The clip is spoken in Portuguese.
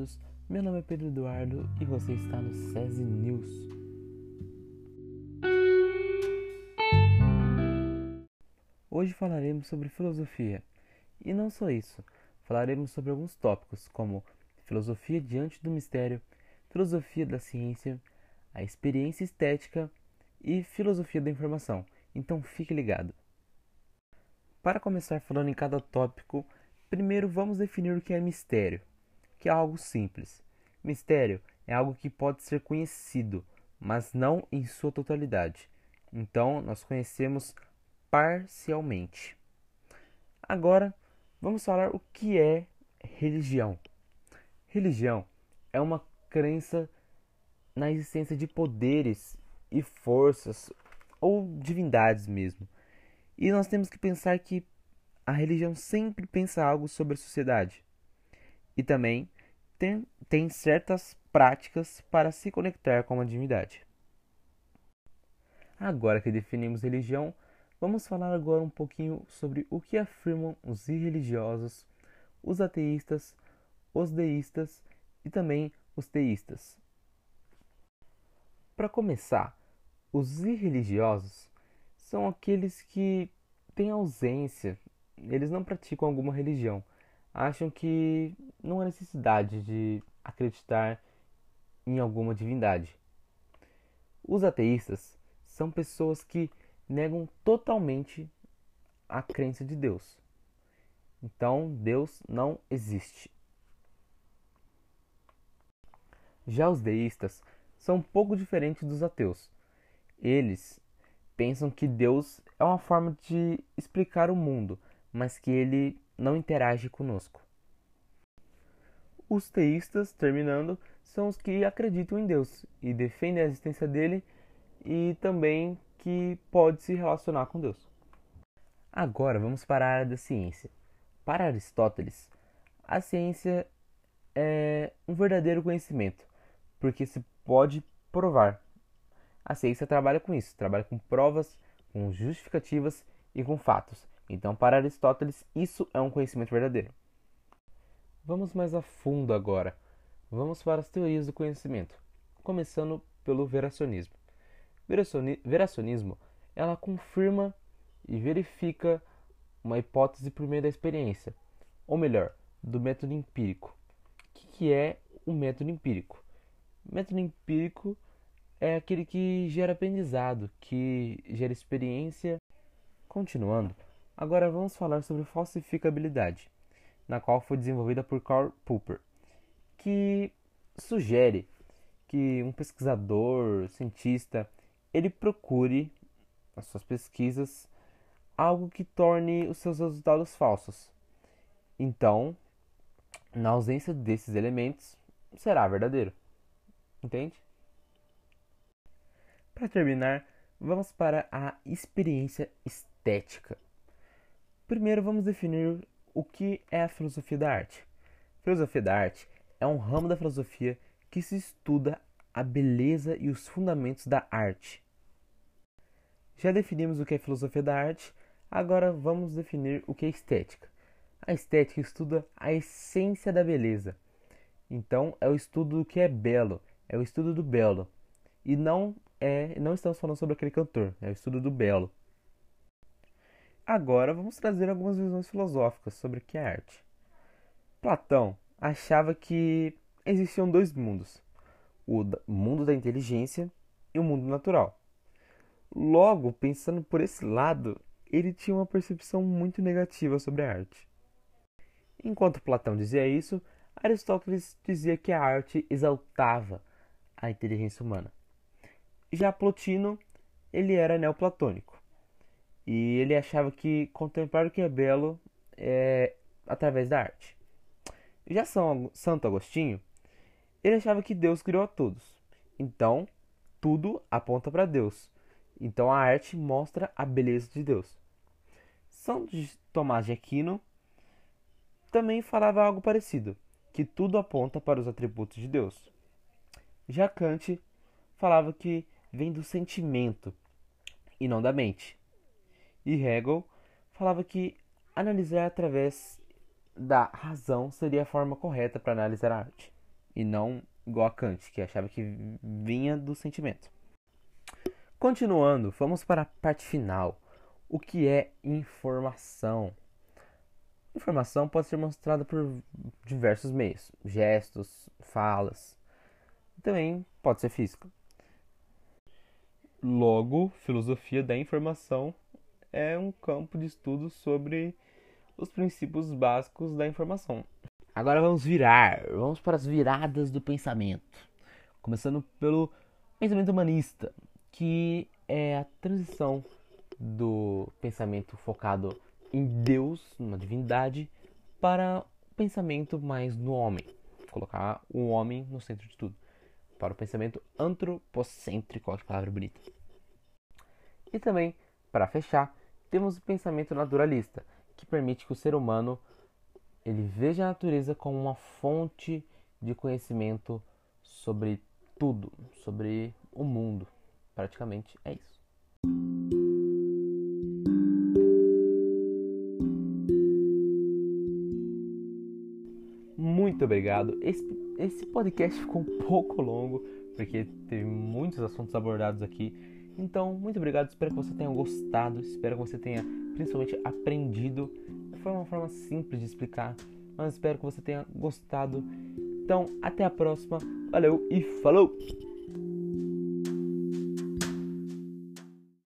todos, meu nome é Pedro Eduardo e você está no SESI News. Hoje falaremos sobre filosofia. E não só isso, falaremos sobre alguns tópicos como filosofia diante do mistério, filosofia da ciência, a experiência estética e filosofia da informação. Então fique ligado. Para começar falando em cada tópico, primeiro vamos definir o que é mistério que é algo simples. Mistério é algo que pode ser conhecido, mas não em sua totalidade. Então, nós conhecemos parcialmente. Agora, vamos falar o que é religião. Religião é uma crença na existência de poderes e forças ou divindades mesmo. E nós temos que pensar que a religião sempre pensa algo sobre a sociedade e também tem, tem certas práticas para se conectar com a divindade. Agora que definimos religião, vamos falar agora um pouquinho sobre o que afirmam os irreligiosos, os ateístas, os deístas e também os teístas. Para começar, os irreligiosos são aqueles que têm ausência, eles não praticam alguma religião, acham que não há necessidade de acreditar em alguma divindade. Os ateístas são pessoas que negam totalmente a crença de Deus. Então, Deus não existe. Já os deístas são um pouco diferentes dos ateus. Eles pensam que Deus é uma forma de explicar o mundo, mas que ele não interage conosco. Os teístas, terminando, são os que acreditam em Deus e defendem a existência dele e também que pode se relacionar com Deus. Agora vamos para a área da ciência. Para Aristóteles, a ciência é um verdadeiro conhecimento, porque se pode provar. A ciência trabalha com isso, trabalha com provas, com justificativas e com fatos. Então, para Aristóteles, isso é um conhecimento verdadeiro. Vamos mais a fundo agora. Vamos para as teorias do conhecimento, começando pelo veracionismo. Veracionismo, ela confirma e verifica uma hipótese por meio da experiência, ou melhor, do método empírico. O que é o método empírico? O método empírico é aquele que gera aprendizado, que gera experiência. Continuando, Agora vamos falar sobre falsificabilidade, na qual foi desenvolvida por Karl Popper, que sugere que um pesquisador, cientista, ele procure nas suas pesquisas algo que torne os seus resultados falsos. Então, na ausência desses elementos, será verdadeiro. Entende? Para terminar, vamos para a experiência estética. Primeiro vamos definir o que é a filosofia da arte. Filosofia da arte é um ramo da filosofia que se estuda a beleza e os fundamentos da arte. Já definimos o que é filosofia da arte, agora vamos definir o que é estética. A estética estuda a essência da beleza. Então, é o estudo do que é belo, é o estudo do belo. E não é, não estamos falando sobre aquele cantor, é o estudo do belo. Agora vamos trazer algumas visões filosóficas sobre o que é arte. Platão achava que existiam dois mundos: o mundo da inteligência e o mundo natural. Logo, pensando por esse lado, ele tinha uma percepção muito negativa sobre a arte. Enquanto Platão dizia isso, Aristóteles dizia que a arte exaltava a inteligência humana. Já Plotino, ele era neoplatônico. E ele achava que contemplar o que é belo é através da arte. Já São Santo Agostinho, ele achava que Deus criou a todos. Então, tudo aponta para Deus. Então a arte mostra a beleza de Deus. São Tomás de Aquino também falava algo parecido, que tudo aponta para os atributos de Deus. Já Kant falava que vem do sentimento e não da mente e Hegel falava que analisar através da razão seria a forma correta para analisar a arte. e não igual a Kant, que achava que vinha do sentimento. Continuando, vamos para a parte final. O que é informação? Informação pode ser mostrada por diversos meios, gestos, falas. Também pode ser física. Logo, filosofia da informação é um campo de estudo sobre os princípios básicos da informação. Agora vamos virar, vamos para as viradas do pensamento. Começando pelo pensamento humanista, que é a transição do pensamento focado em Deus, numa divindade, para o pensamento mais no homem. Colocar o homem no centro de tudo. Para o pensamento antropocêntrico, olha que palavra bonita. E também, para fechar, temos o pensamento naturalista, que permite que o ser humano ele veja a natureza como uma fonte de conhecimento sobre tudo, sobre o mundo. Praticamente é isso. Muito obrigado. Esse, esse podcast ficou um pouco longo, porque teve muitos assuntos abordados aqui. Então, muito obrigado. Espero que você tenha gostado. Espero que você tenha principalmente aprendido. Foi uma forma simples de explicar, mas espero que você tenha gostado. Então, até a próxima. Valeu e falou!